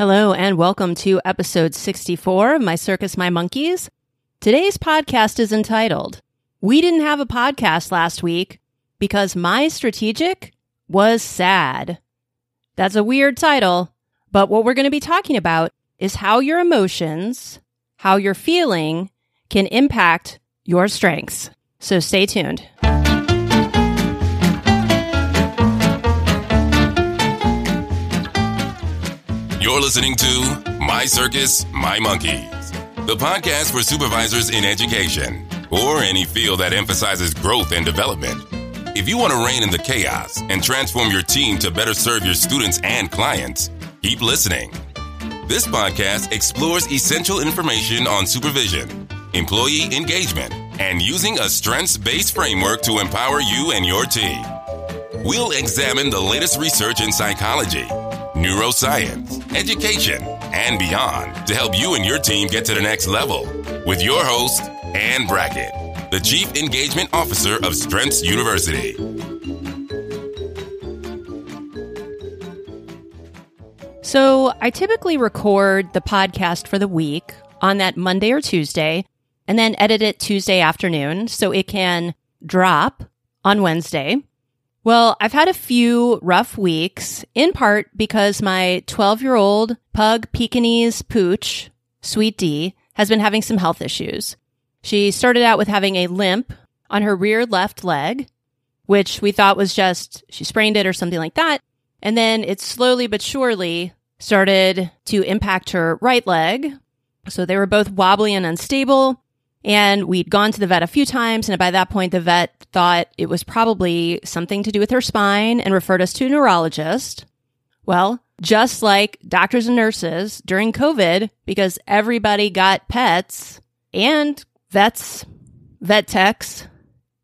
Hello, and welcome to episode 64 of My Circus, My Monkeys. Today's podcast is entitled, We Didn't Have a Podcast Last Week Because My Strategic Was Sad. That's a weird title, but what we're going to be talking about is how your emotions, how you're feeling, can impact your strengths. So stay tuned. You're listening to My Circus, My Monkeys, the podcast for supervisors in education or any field that emphasizes growth and development. If you want to rein in the chaos and transform your team to better serve your students and clients, keep listening. This podcast explores essential information on supervision, employee engagement, and using a strengths based framework to empower you and your team. We'll examine the latest research in psychology neuroscience, education, and beyond to help you and your team get to the next level. With your host, Anne Brackett, the Chief Engagement Officer of Strengths University. So, I typically record the podcast for the week on that Monday or Tuesday and then edit it Tuesday afternoon so it can drop on Wednesday. Well, I've had a few rough weeks, in part because my 12 year old pug Pekingese pooch, Sweet D, has been having some health issues. She started out with having a limp on her rear left leg, which we thought was just she sprained it or something like that. And then it slowly but surely started to impact her right leg. So they were both wobbly and unstable. And we'd gone to the vet a few times. And by that point, the vet thought it was probably something to do with her spine and referred us to a neurologist. Well, just like doctors and nurses during COVID, because everybody got pets and vets, vet techs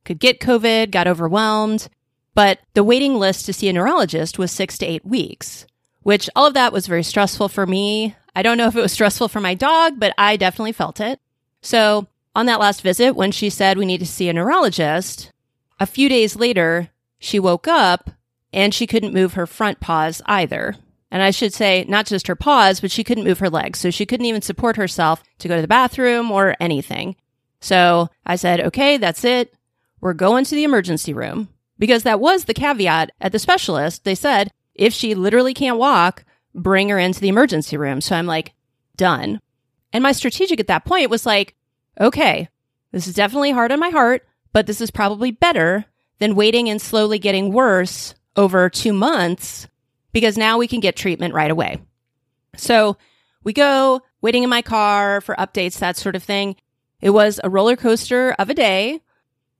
could get COVID, got overwhelmed. But the waiting list to see a neurologist was six to eight weeks, which all of that was very stressful for me. I don't know if it was stressful for my dog, but I definitely felt it. So on that last visit, when she said we need to see a neurologist, a few days later, she woke up and she couldn't move her front paws either. And I should say, not just her paws, but she couldn't move her legs. So she couldn't even support herself to go to the bathroom or anything. So I said, okay, that's it. We're going to the emergency room. Because that was the caveat at the specialist. They said, if she literally can't walk, bring her into the emergency room. So I'm like, done. And my strategic at that point was like, okay, this is definitely hard on my heart, but this is probably better than waiting and slowly getting worse over two months because now we can get treatment right away. So we go waiting in my car for updates, that sort of thing. It was a roller coaster of a day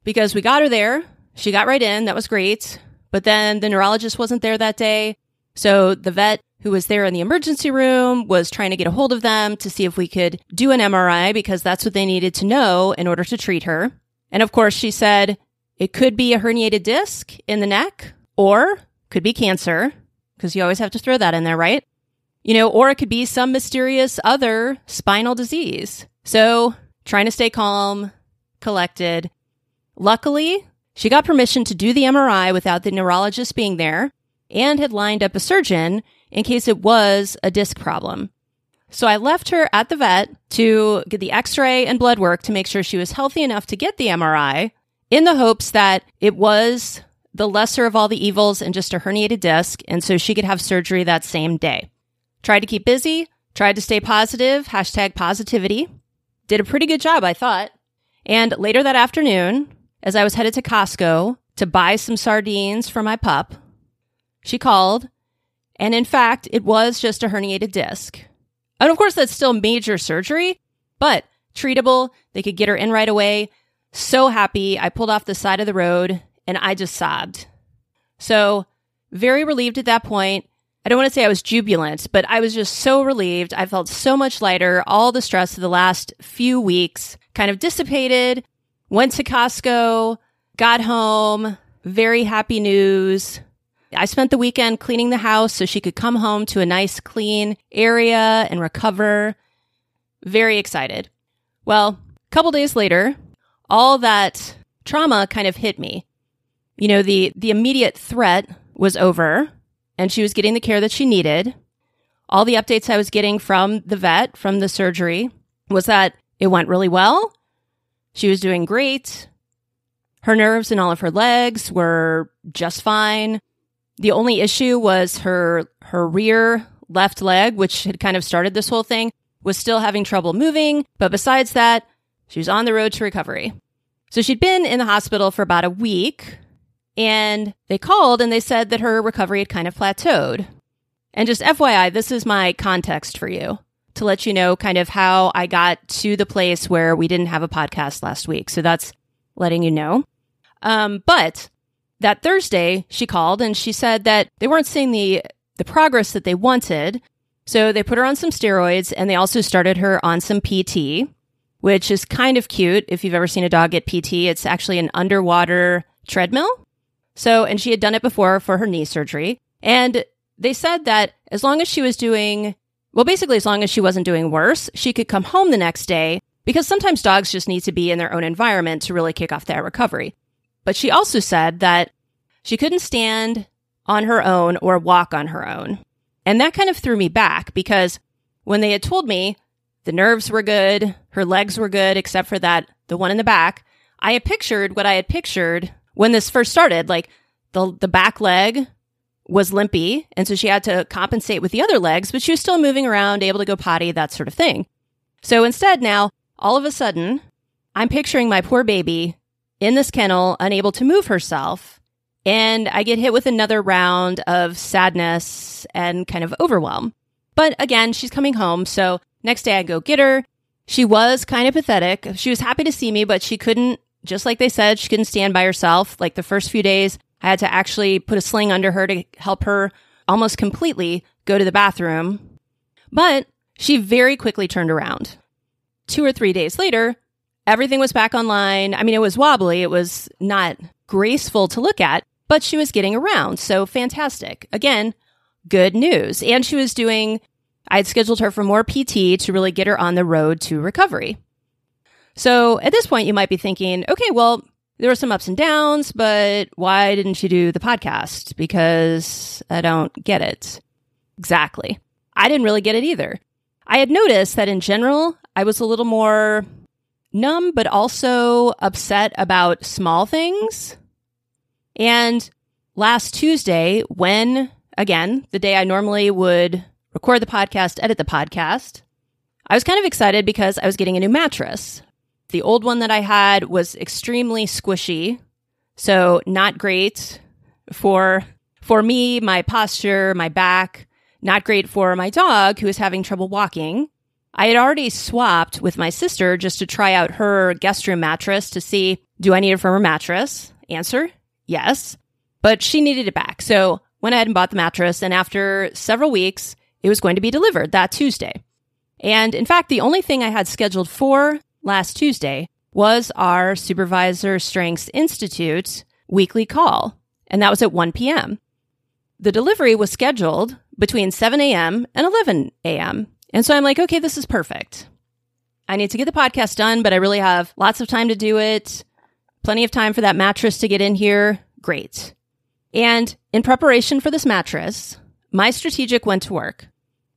because we got her there. She got right in. That was great. But then the neurologist wasn't there that day. So the vet who was there in the emergency room was trying to get a hold of them to see if we could do an MRI because that's what they needed to know in order to treat her. And of course, she said it could be a herniated disc in the neck or could be cancer because you always have to throw that in there, right? You know, or it could be some mysterious other spinal disease. So trying to stay calm, collected. Luckily, she got permission to do the MRI without the neurologist being there and had lined up a surgeon in case it was a disc problem. So I left her at the vet to get the x ray and blood work to make sure she was healthy enough to get the MRI in the hopes that it was the lesser of all the evils and just a herniated disc. And so she could have surgery that same day. Tried to keep busy, tried to stay positive, hashtag positivity. Did a pretty good job, I thought. And later that afternoon, as I was headed to Costco to buy some sardines for my pup, she called and in fact, it was just a herniated disc. And of course, that's still major surgery, but treatable. They could get her in right away. So happy. I pulled off the side of the road and I just sobbed. So, very relieved at that point. I don't want to say I was jubilant, but I was just so relieved. I felt so much lighter. All the stress of the last few weeks kind of dissipated. Went to Costco, got home, very happy news. I spent the weekend cleaning the house so she could come home to a nice clean area and recover. Very excited. Well, a couple days later, all that trauma kind of hit me. You know, the, the immediate threat was over and she was getting the care that she needed. all the updates I was getting from the vet, from the surgery, was that it went really well. She was doing great. Her nerves and all of her legs were just fine. The only issue was her her rear left leg, which had kind of started this whole thing, was still having trouble moving. But besides that, she was on the road to recovery. So she'd been in the hospital for about a week and they called and they said that her recovery had kind of plateaued. And just FYI, this is my context for you to let you know kind of how I got to the place where we didn't have a podcast last week. So that's letting you know. Um, but that Thursday, she called and she said that they weren't seeing the the progress that they wanted. So they put her on some steroids and they also started her on some PT, which is kind of cute. If you've ever seen a dog get PT, it's actually an underwater treadmill. So, and she had done it before for her knee surgery. And they said that as long as she was doing, well, basically, as long as she wasn't doing worse, she could come home the next day because sometimes dogs just need to be in their own environment to really kick off that recovery. But she also said that she couldn't stand on her own or walk on her own. And that kind of threw me back because when they had told me the nerves were good, her legs were good, except for that, the one in the back, I had pictured what I had pictured when this first started. Like the, the back leg was limpy. And so she had to compensate with the other legs, but she was still moving around, able to go potty, that sort of thing. So instead, now, all of a sudden, I'm picturing my poor baby in this kennel, unable to move herself. And I get hit with another round of sadness and kind of overwhelm. But again, she's coming home. So next day I go get her. She was kind of pathetic. She was happy to see me, but she couldn't, just like they said, she couldn't stand by herself. Like the first few days, I had to actually put a sling under her to help her almost completely go to the bathroom. But she very quickly turned around. Two or three days later, everything was back online. I mean, it was wobbly. It was not graceful to look at, but she was getting around. So fantastic. Again, good news. And she was doing, I had scheduled her for more PT to really get her on the road to recovery. So at this point, you might be thinking, okay, well, there were some ups and downs, but why didn't she do the podcast? Because I don't get it. Exactly. I didn't really get it either. I had noticed that in general, I was a little more numb, but also upset about small things. And last Tuesday, when, again, the day I normally would record the podcast, edit the podcast, I was kind of excited because I was getting a new mattress. The old one that I had was extremely squishy, so not great for for me, my posture, my back, not great for my dog who is having trouble walking. I had already swapped with my sister just to try out her guest room mattress to see do I need a firmer mattress? Answer yes. But she needed it back. So went ahead and bought the mattress. And after several weeks, it was going to be delivered that Tuesday. And in fact, the only thing I had scheduled for last Tuesday was our Supervisor Strengths Institute weekly call. And that was at 1 p.m. The delivery was scheduled between 7 a.m. and 11 a.m. And so I'm like, okay, this is perfect. I need to get the podcast done, but I really have lots of time to do it. Plenty of time for that mattress to get in here. Great. And in preparation for this mattress, my strategic went to work.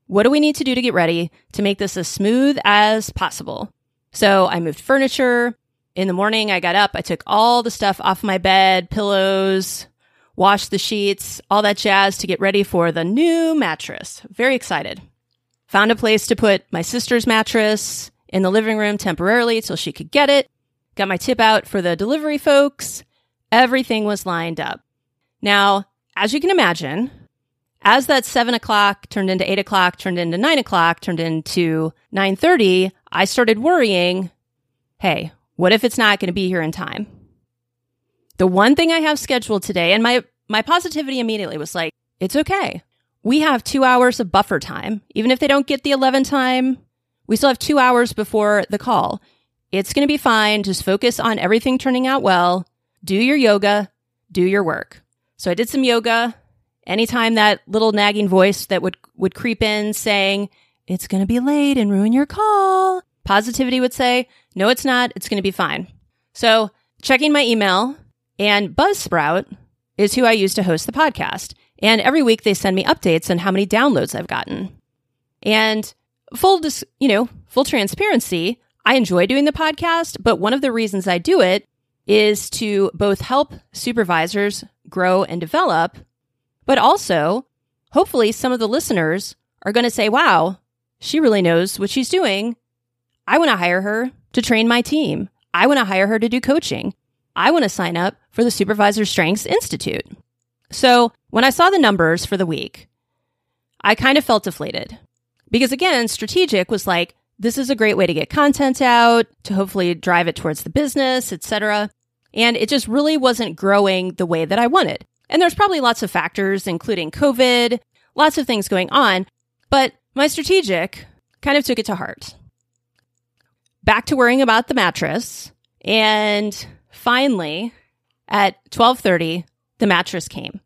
What do we need to do to get ready to make this as smooth as possible? So I moved furniture. In the morning, I got up, I took all the stuff off my bed, pillows, washed the sheets, all that jazz to get ready for the new mattress. Very excited. Found a place to put my sister's mattress in the living room temporarily till she could get it. Got my tip out for the delivery folks. Everything was lined up. Now, as you can imagine, as that seven o'clock turned into eight o'clock, turned into nine o'clock, turned into nine thirty, I started worrying. Hey, what if it's not going to be here in time? The one thing I have scheduled today, and my my positivity immediately was like, it's okay we have two hours of buffer time. Even if they don't get the 11 time, we still have two hours before the call. It's going to be fine. Just focus on everything turning out well. Do your yoga, do your work. So I did some yoga. Anytime that little nagging voice that would, would creep in saying, it's going to be late and ruin your call, positivity would say, no, it's not. It's going to be fine. So checking my email and Buzzsprout is who I use to host the podcast. And every week they send me updates on how many downloads I've gotten. And full, dis- you know, full transparency, I enjoy doing the podcast, but one of the reasons I do it is to both help supervisors grow and develop, but also hopefully some of the listeners are going to say, wow, she really knows what she's doing. I want to hire her to train my team. I want to hire her to do coaching. I want to sign up for the Supervisor Strengths Institute. So when I saw the numbers for the week, I kind of felt deflated because again, strategic was like, this is a great way to get content out, to hopefully drive it towards the business, etc. And it just really wasn't growing the way that I wanted. And there's probably lots of factors, including COVID, lots of things going on. But my strategic kind of took it to heart. Back to worrying about the mattress. And finally, at 1230, the mattress came.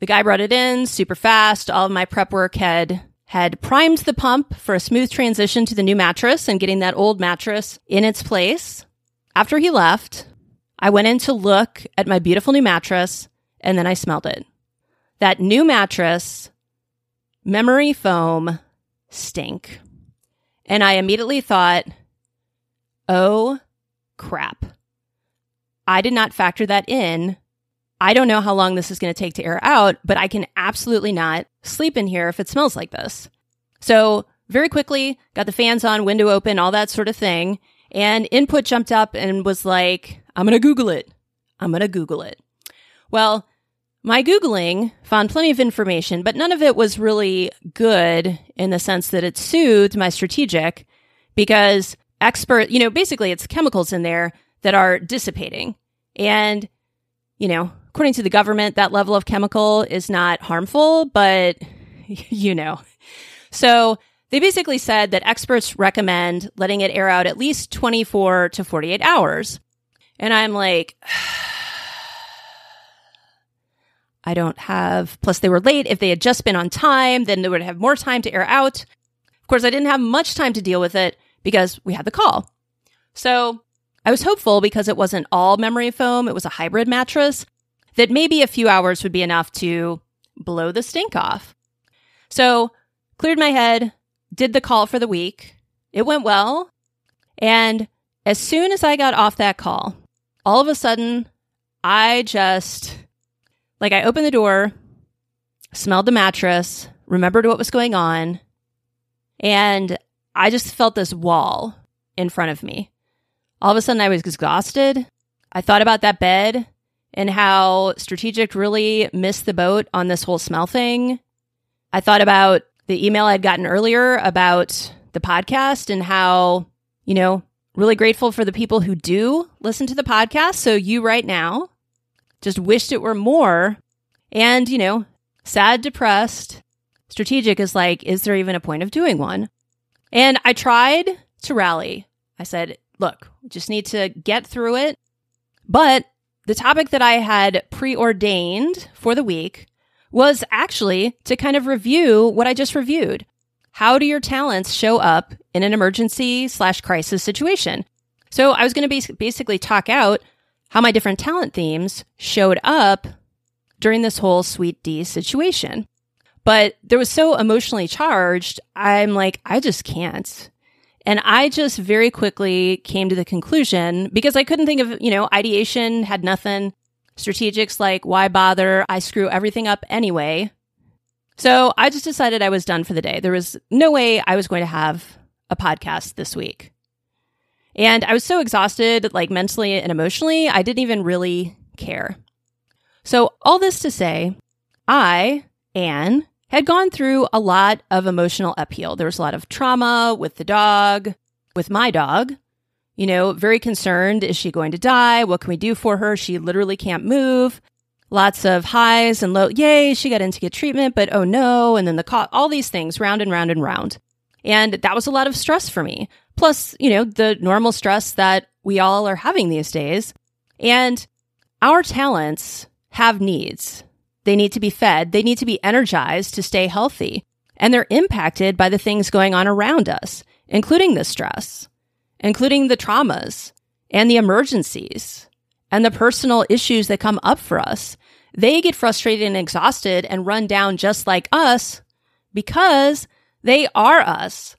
The guy brought it in super fast. All of my prep work had had primed the pump for a smooth transition to the new mattress and getting that old mattress in its place. After he left, I went in to look at my beautiful new mattress and then I smelled it. That new mattress, memory foam, stink. And I immediately thought, oh crap. I did not factor that in I don't know how long this is going to take to air out, but I can absolutely not sleep in here if it smells like this. So, very quickly, got the fans on, window open, all that sort of thing. And input jumped up and was like, I'm going to Google it. I'm going to Google it. Well, my Googling found plenty of information, but none of it was really good in the sense that it soothed my strategic because expert, you know, basically it's chemicals in there that are dissipating. And, you know, according to the government, that level of chemical is not harmful, but you know. So they basically said that experts recommend letting it air out at least 24 to 48 hours. And I'm like, I don't have, plus they were late. If they had just been on time, then they would have more time to air out. Of course, I didn't have much time to deal with it because we had the call. So I was hopeful because it wasn't all memory foam. It was a hybrid mattress that maybe a few hours would be enough to blow the stink off. So, cleared my head, did the call for the week. It went well. And as soon as I got off that call, all of a sudden, I just, like, I opened the door, smelled the mattress, remembered what was going on, and I just felt this wall in front of me. All of a sudden, I was exhausted. I thought about that bed and how strategic really missed the boat on this whole smell thing. I thought about the email I'd gotten earlier about the podcast and how, you know, really grateful for the people who do listen to the podcast. So you right now just wished it were more. And, you know, sad, depressed, strategic is like, is there even a point of doing one? And I tried to rally. I said, look, just need to get through it. But the topic that I had preordained for the week was actually to kind of review what I just reviewed. How do your talents show up in an emergency slash crisis situation? So I was going to be- basically talk out how my different talent themes showed up during this whole Sweet D situation. But there was so emotionally charged, I'm like, I just can't. And I just very quickly came to the conclusion because I couldn't think of, you know, ideation had nothing. Strategics like, why bother? I screw everything up anyway. So I just decided I was done for the day. There was no way I was going to have a podcast this week. And I was so exhausted, like mentally and emotionally, I didn't even really care. So, all this to say, I, Anne, had gone through a lot of emotional upheaval. There was a lot of trauma with the dog, with my dog. You know, very concerned. Is she going to die? What can we do for her? She literally can't move. Lots of highs and low. Yay, she got in to get treatment, but oh no. And then the all these things round and round and round. And that was a lot of stress for me. Plus, you know, the normal stress that we all are having these days. And our talents have needs. They need to be fed. They need to be energized to stay healthy. And they're impacted by the things going on around us, including the stress, including the traumas and the emergencies and the personal issues that come up for us. They get frustrated and exhausted and run down just like us because They are us.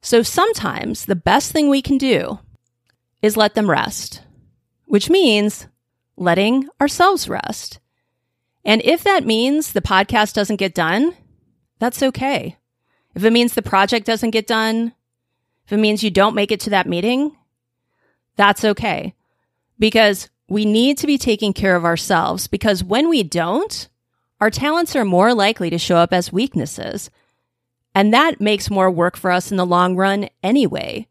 So sometimes the best thing we can do is let them rest, which means letting ourselves rest. And if that means the podcast doesn't get done, that's okay. If it means the project doesn't get done, if it means you don't make it to that meeting, that's okay. Because we need to be taking care of ourselves because when we don't, our talents are more likely to show up as weaknesses. And that makes more work for us in the long run anyway.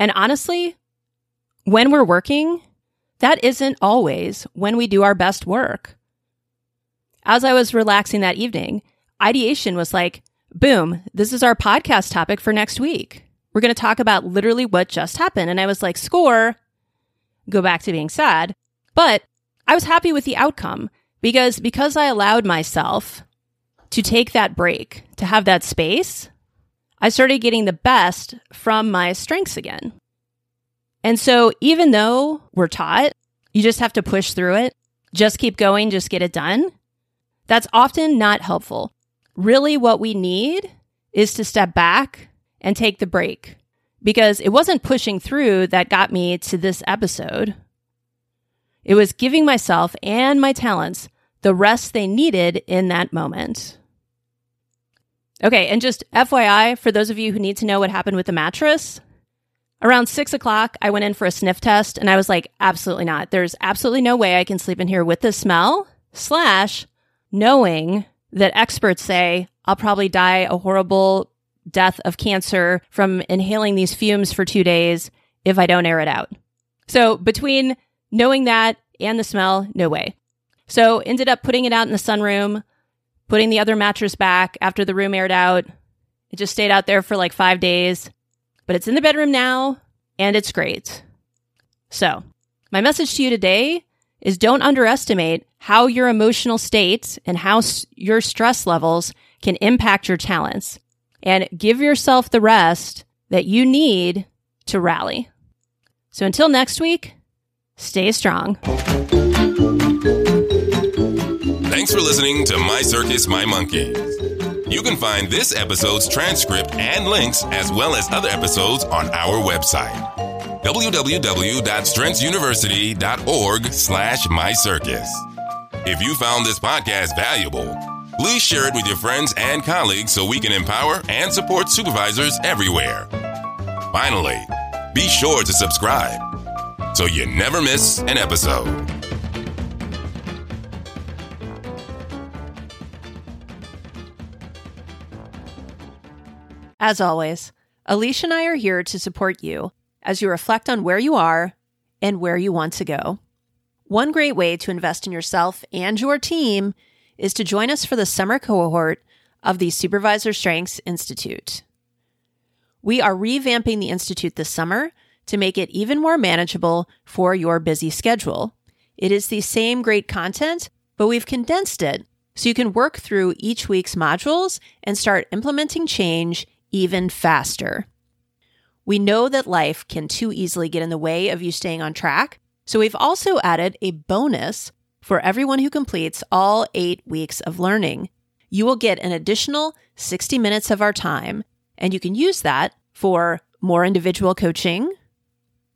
And honestly, when we're working, that isn't always when we do our best work. As I was relaxing that evening, ideation was like, boom, this is our podcast topic for next week. We're going to talk about literally what just happened. And I was like, score, go back to being sad. But I was happy with the outcome because, because I allowed myself to take that break, to have that space, I started getting the best from my strengths again. And so even though we're taught, you just have to push through it, just keep going, just get it done. That's often not helpful. Really, what we need is to step back and take the break because it wasn't pushing through that got me to this episode. It was giving myself and my talents the rest they needed in that moment. Okay, and just FYI, for those of you who need to know what happened with the mattress, around six o'clock, I went in for a sniff test and I was like, absolutely not. There's absolutely no way I can sleep in here with this smell, slash, knowing that experts say I'll probably die a horrible death of cancer from inhaling these fumes for two days if I don't air it out. So between knowing that and the smell, no way. So ended up putting it out in the sunroom, putting the other mattress back after the room aired out. It just stayed out there for like five days, but it's in the bedroom now and it's great. So my message to you today is don't underestimate how your emotional state and how s- your stress levels can impact your talents and give yourself the rest that you need to rally. So until next week, stay strong. Thanks for listening to My Circus, My Monkeys. You can find this episode's transcript and links, as well as other episodes, on our website www.strengthsuniversity.org slash mycircus. If you found this podcast valuable, please share it with your friends and colleagues so we can empower and support supervisors everywhere. Finally, be sure to subscribe so you never miss an episode. As always, Alicia and I are here to support you as you reflect on where you are and where you want to go. One great way to invest in yourself and your team is to join us for the summer cohort of the Supervisor Strengths Institute. We are revamping the Institute this summer to make it even more manageable for your busy schedule. It is the same great content, but we've condensed it so you can work through each week's modules and start implementing change even faster. We know that life can too easily get in the way of you staying on track, so we've also added a bonus for everyone who completes all eight weeks of learning. You will get an additional 60 minutes of our time, and you can use that for more individual coaching,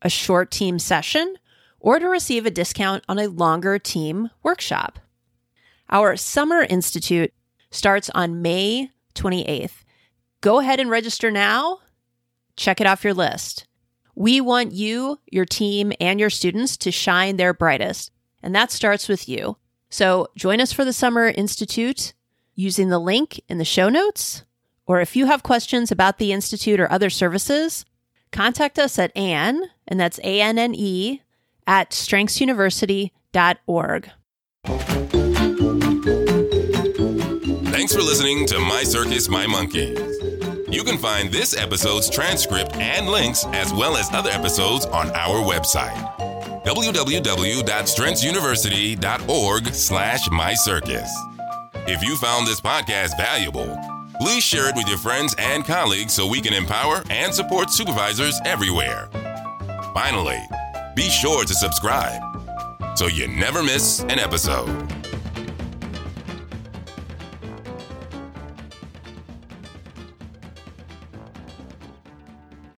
a short team session, or to receive a discount on a longer team workshop. Our Summer Institute starts on May 28th. Go ahead and register now. Check it off your list. We want you, your team, and your students to shine their brightest, and that starts with you. So join us for the Summer Institute using the link in the show notes. Or if you have questions about the Institute or other services, contact us at Anne, and that's A N N E, at strengthsuniversity.org. Thanks for listening to My Circus, My Monkeys. You can find this episode's transcript and links, as well as other episodes, on our website www.strengthsuniversity.org slash mycircus. If you found this podcast valuable, please share it with your friends and colleagues so we can empower and support supervisors everywhere. Finally, be sure to subscribe so you never miss an episode.